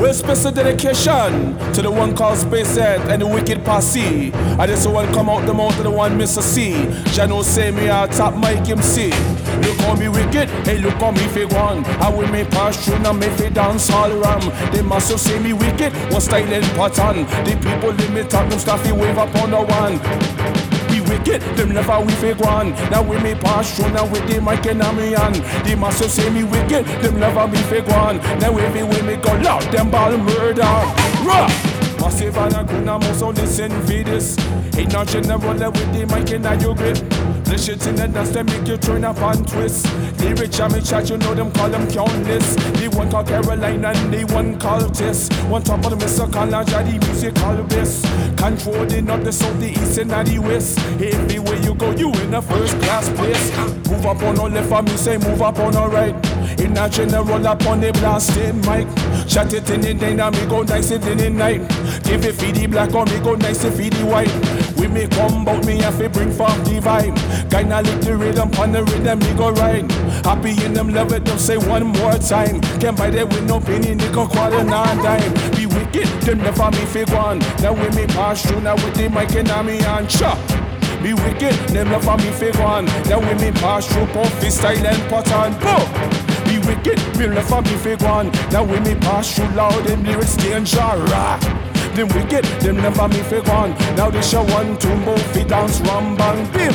Well, special dedication to the one called Spacehead and the wicked posse. I just want to come out the mouth of the one Mr. C. Jano say me a top mic MC. Look how me wicked, hey look how me fake one. I will me pass through now me fi dance all ram. They must have say me wicked, one styling pattern. The people me talk them stuff, wave up on the one wicked, them never we fake one. Now we me pass through, now with the mic and me on. The master say me wicked, them never me fake one. Now we me we me go loud, them ball murder. Rah! Massive and a good now so listen for this. Ain't not general with the mic and your grip. The shit in the dance they make you turn up and twist. The rich and chat, you know them call them countless. The one called Caroline and the one called Tess. One top of the Mr. College the music called Bliss. Controlling up the south, the east and the west. Everywhere you go, you in a first class place. Move up on the left and me say move up on the right. In a general up on the blasting eh, mic. Shut it in the day, now me go nice it in the night. Give it for the black or me go nice it for the white. We me come bout me have to bring forth the vibe. Kinda lick the rhythm, on the rhythm me go right. Happy in them love it, don't say one more time. Can't buy that with no penny, nickel, quarter, nine dime. Be wicked, them never me fake one. Now we me pass through, now with the mic and me and chop. Be wicked, them never me fake one. Now we me pass through, puffy style and pattern. Boom! Be wicked, me never me fake one. Now we me pass through loud, them lyrics danger. Them wicked, them never me fake one. Now they show one, two, both feet dance, rum, bang, bim.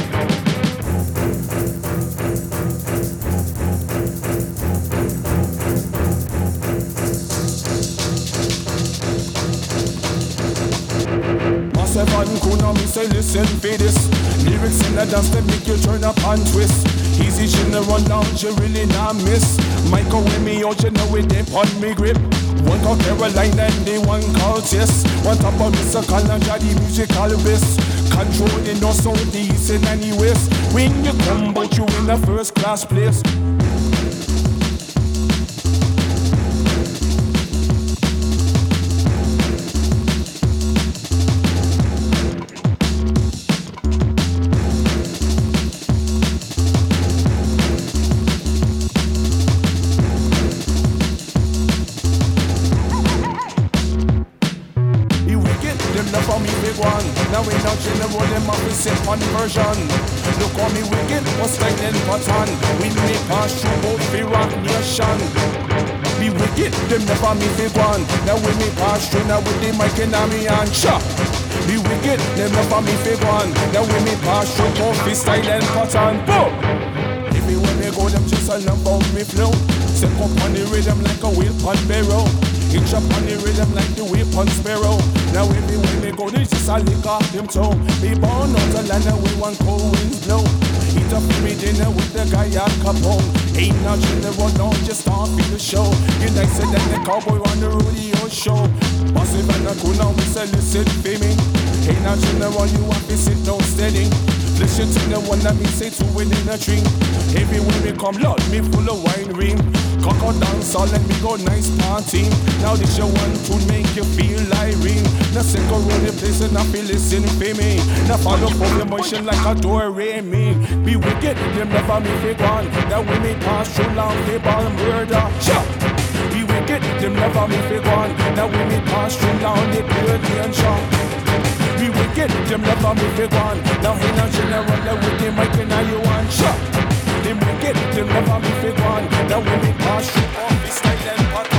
seven kuna me say listen for this. Lyrics in the dance that make you turn up and twist. Easy shouldn't run down, you really not miss. Michael with me out, you know it dip on me grip One called Caroline and the one called One top of Mr. College, the musical bliss Controlling the south, the east and the When you come, but you in the first class place Now we me pass through now with the mic and me and chop. Be wicked, them never me fi one. Now we me pass through the style and pattern. Boom! Everywhere me go, them just a love out me flow. Step up on the rhythm like a wheel pan barrel. Hitch up on the rhythm like the whip on sparrow. Now everywhere me go, this just a lick off them toe. Be born on the land and we want cold winds blow. Eat up for me dinner with the guy at Capone. Ain't not general, no, just start for the show. You nicer than the cowboy on the rodeo show. Massive and a cool now, we say listen for me. Ain't not general, you have to sit down steady. Listen to the one that me say to win in a dream. Everywhere we come, Lord, me full of wine ring. Cock dance all and me go nice party. Now this your one to make you feel ring. Now second roll the place and I feel listen for me. Now follow for the motion like a door eh, me. Be wicked, them never me fake one. That we me pass through long they ball murder. Chop. Be wicked, them never me fake one. That we me pass through down the dirty and shot. Be wicked, them never me fake one. Now in a general, with the mic and now you want shot them wicked, them never be fake one. Now we pass through office, style and pattern.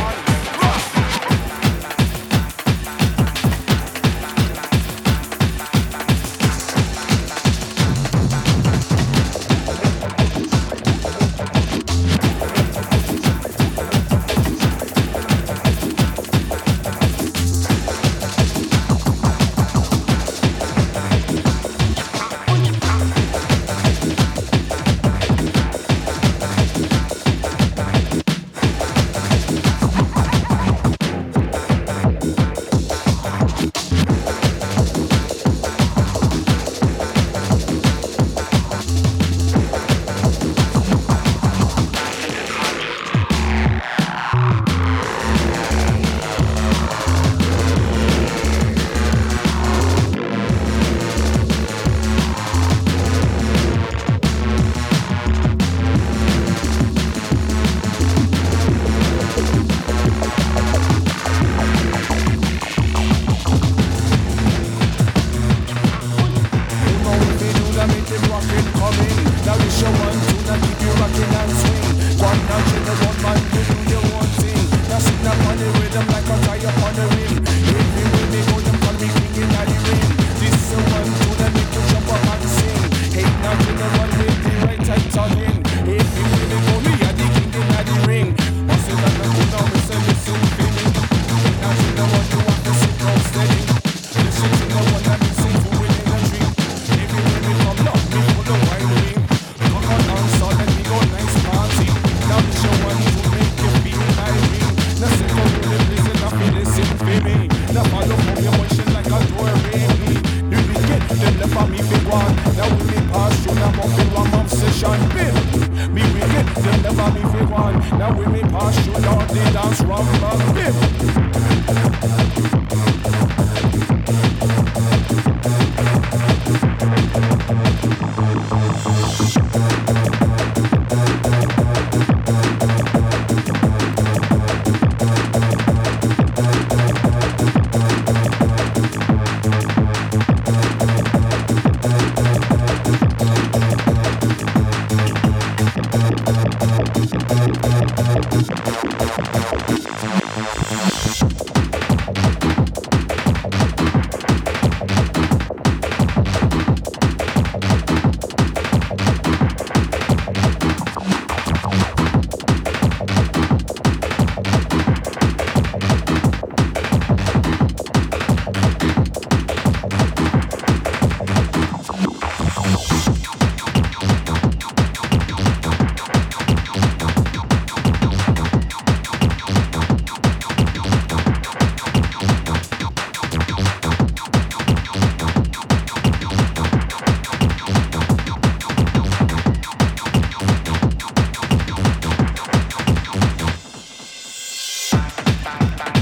Babylon run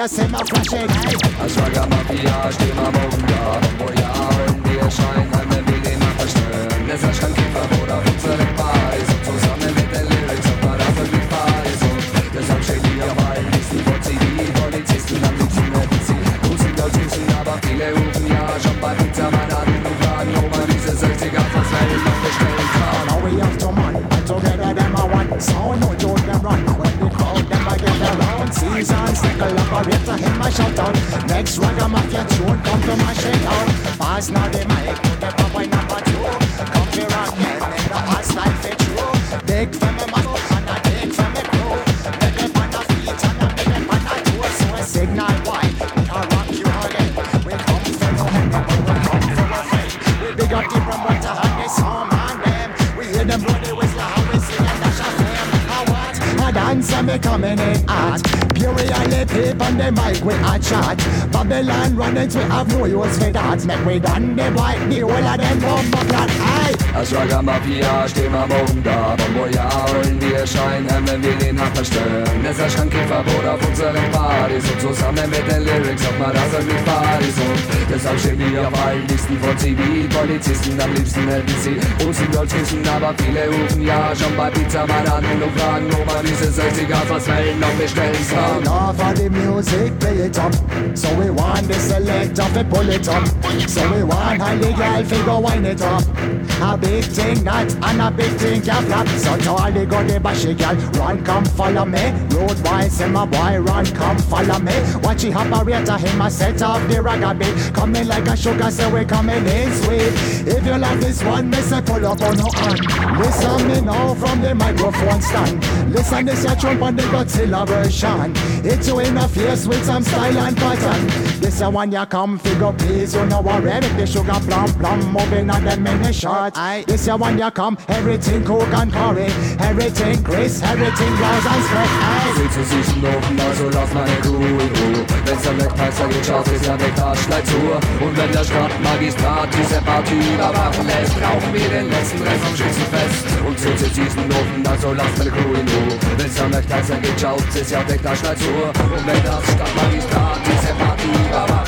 it, we have no use for that. Make we done the white, the whole of them clot. Aye. Als Mafia stehen wir morgen da. Bombo ja, holen wir Schein, wenn wir den Nachbar stören. Ein Verbot auf unseren Partys und zusammen mit den Lyrics auf mal das mit Partys und deshalb stehen wir auf allen Listen von Zivilpolizisten. Am liebsten hätten sie uns in Deutsch wissen, aber viele rufen ja schon bei Pizza mal an und fragen, ob man diese 60er was Wellen noch bestellen kann. Enough of the music, play it up. So we want the selector to pull it up. So we want a legal figure wind it up. Big thing that and a big thing can flop. So to all the go the bashy gal, run come follow me. Road say my boy run come follow me. Watch the operator him a set up the ragga Coming like a sugar, so we coming in sweet. If you like this one, me say pull up on no hand. Listen me now from the microphone stand. Listen this your trump on the Godzilla version. Hit you in the face with some style and pattern. This a one you come figure please, you know already. The sugar plum plum moving on them mini shot. This a one you come, everything cook and curry. Everything crisp, everything blouse and spread. Sieht zu süßen Ofen, also lass meine Kuh in Ruhe. Wenn's am Wegpeister geht, schaut ist ja weg, Arschleid zu. Und wenn der Stadtmagistrat diese Party überwachen lässt, rauchen wir den letzten Rest vom Schützenfest. Und zieht zu süßen Ofen, also lass meine Kuh in Ruhe. Wenn's am Wegpeister geht, schaut ist ja weg, Arschleid zu. Und wenn das Stadtmagistrat diese Party überwachen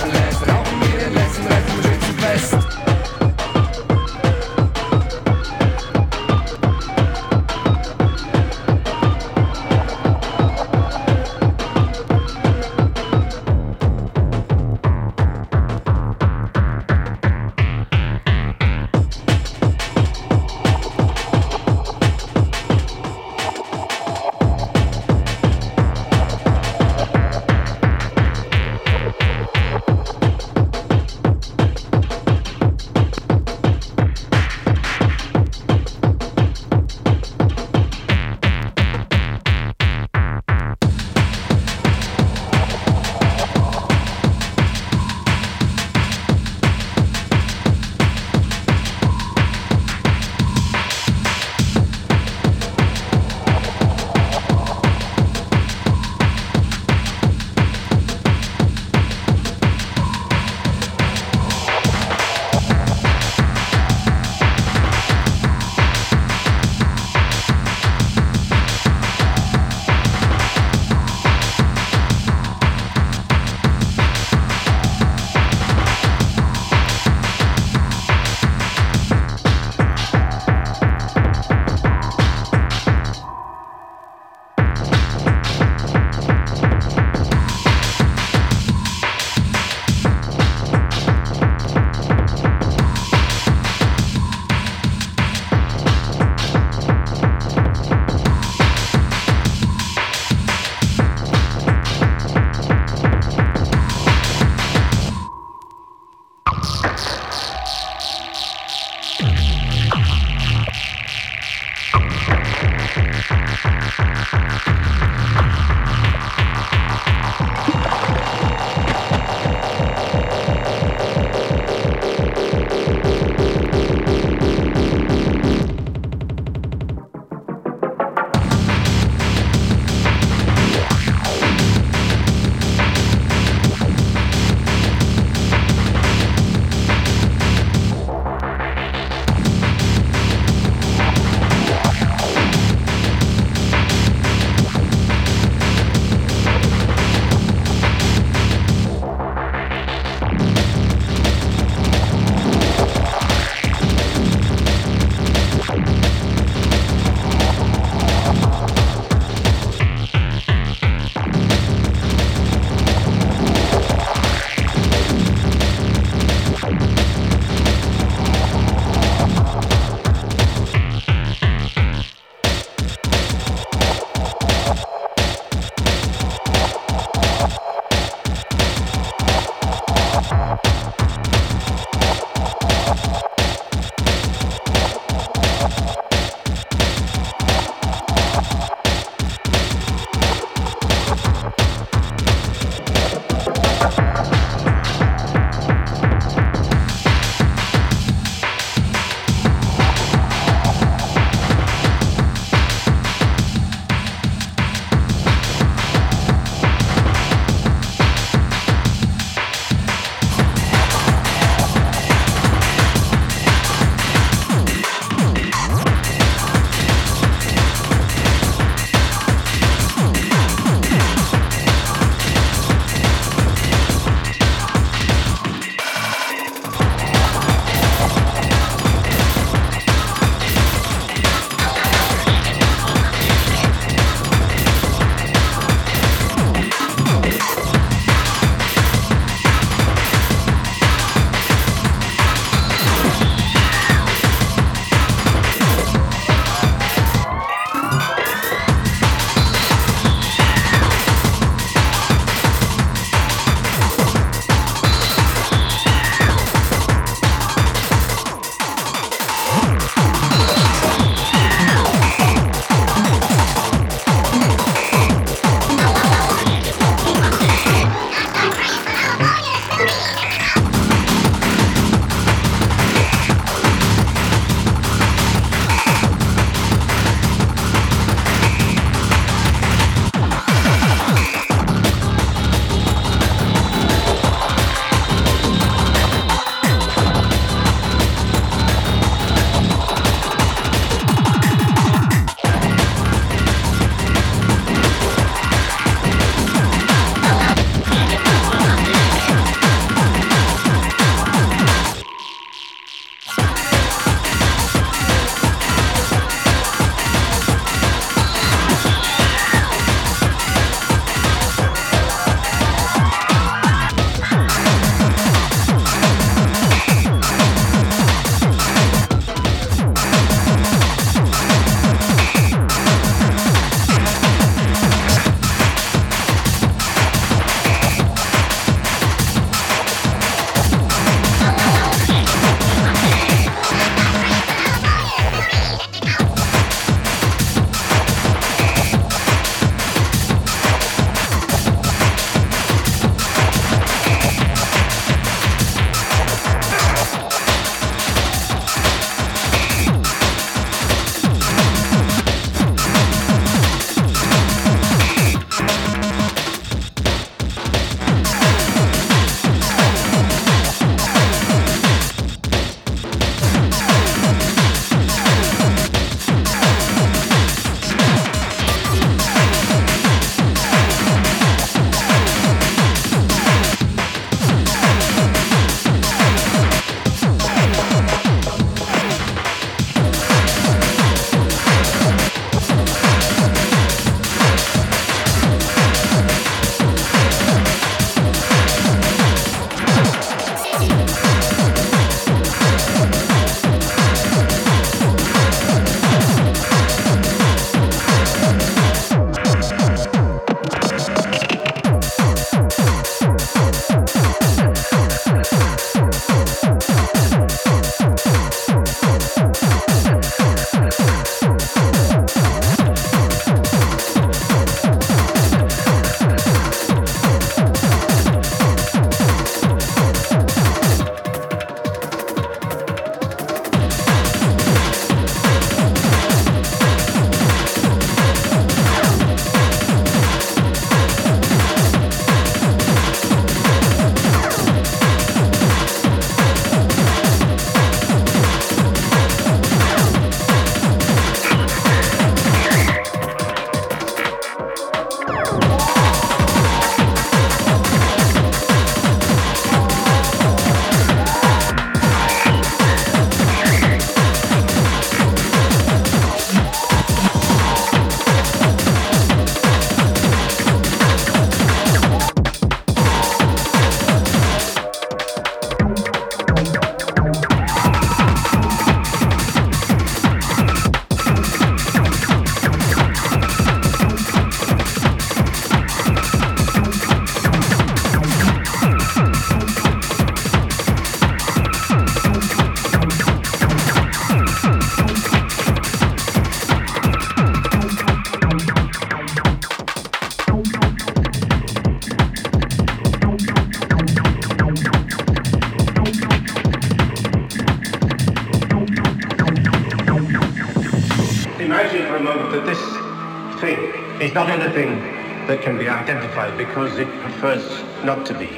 anything that can be identified because it prefers not to be.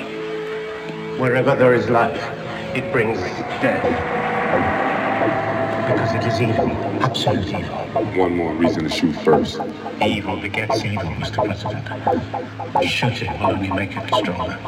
Wherever there is life, it brings death. Because it is evil, absolute evil. One more reason to shoot first. Evil begets evil, Mr. President. Shooting will only make it stronger.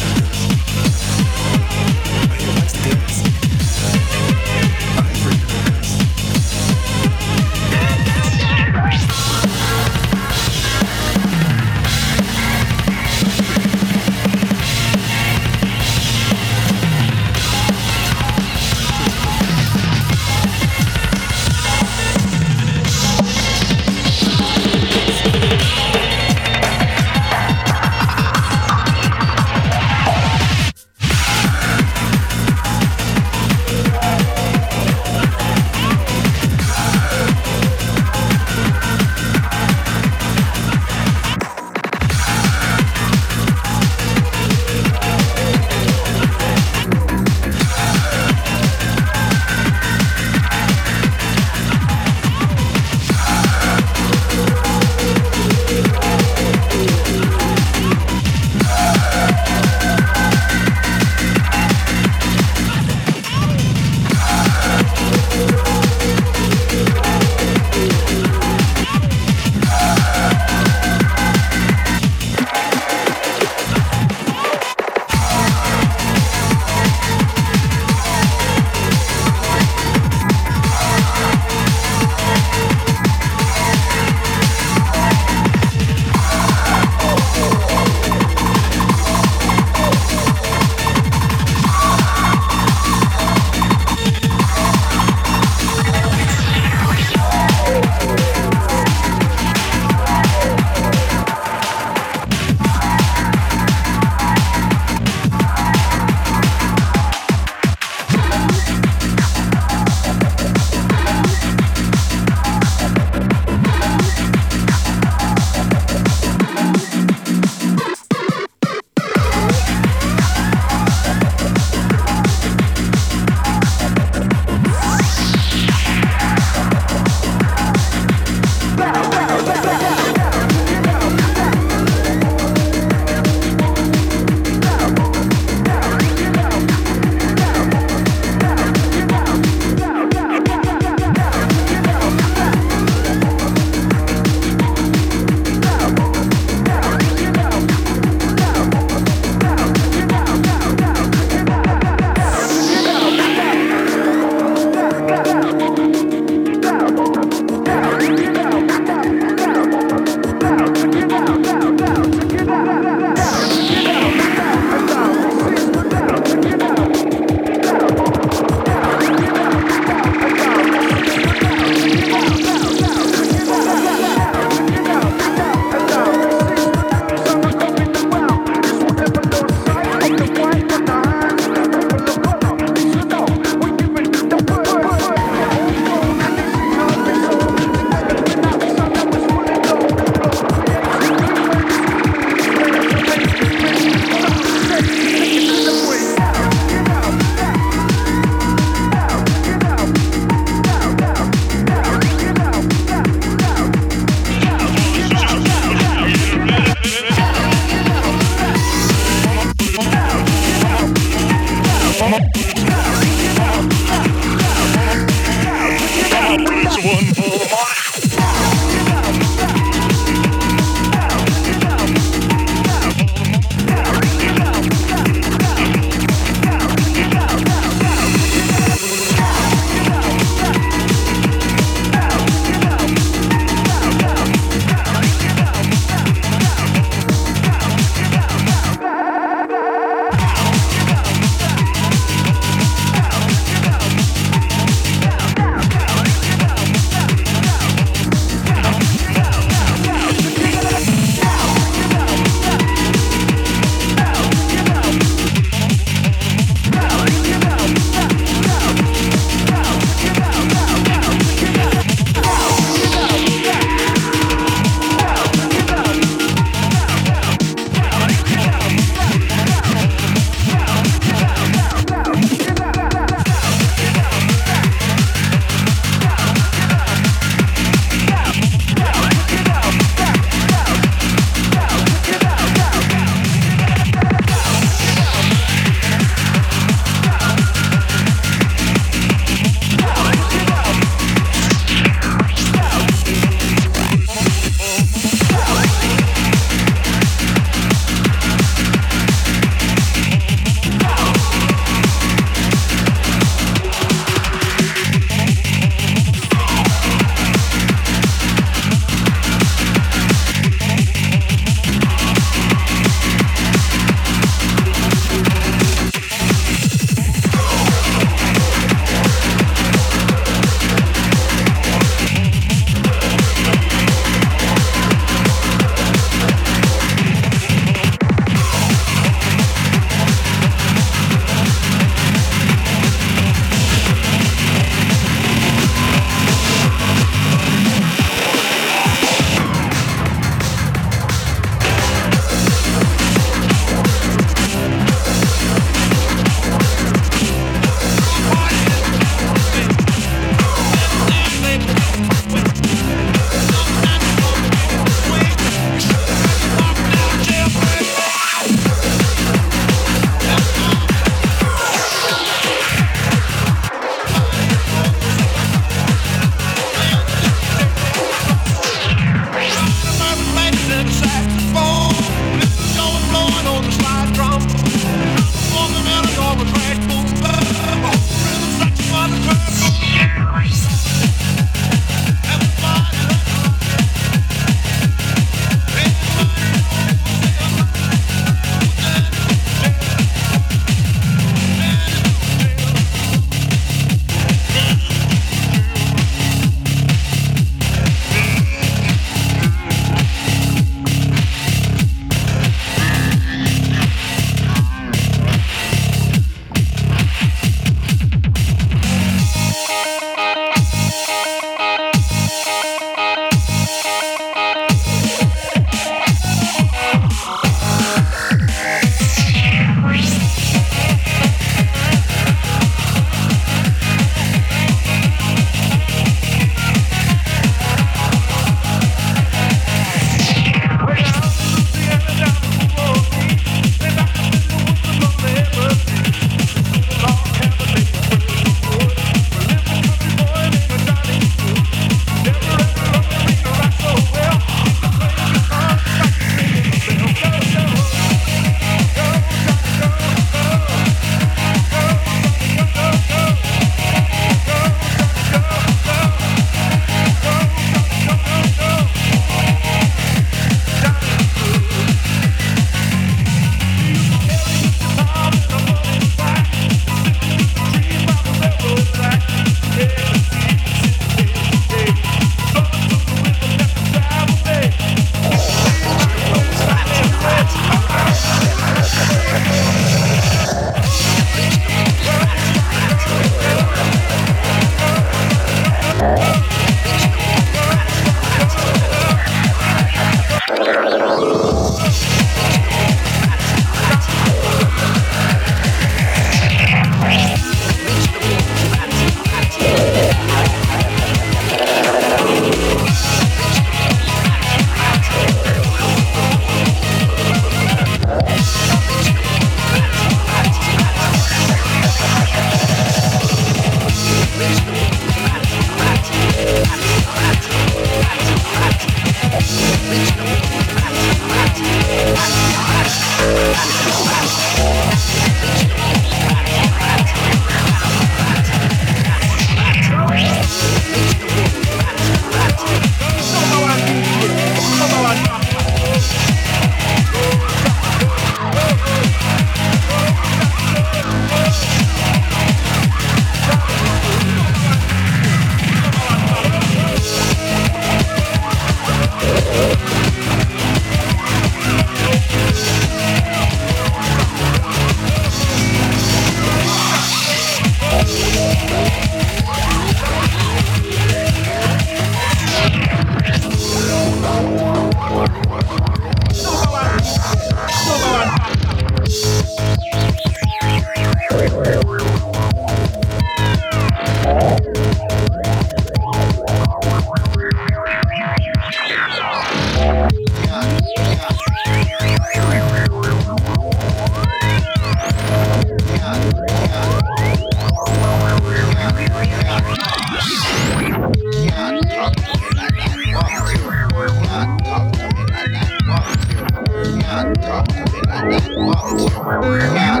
Fuck something like that.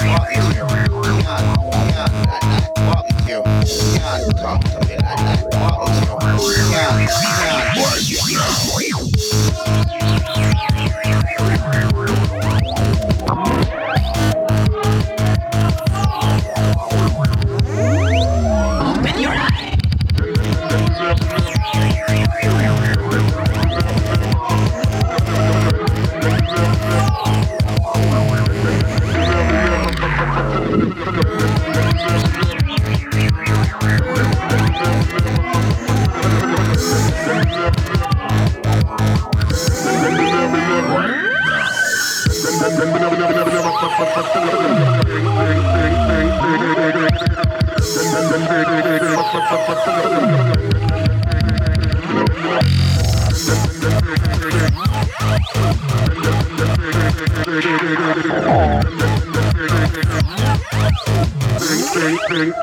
Fuck like that.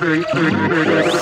Thank you.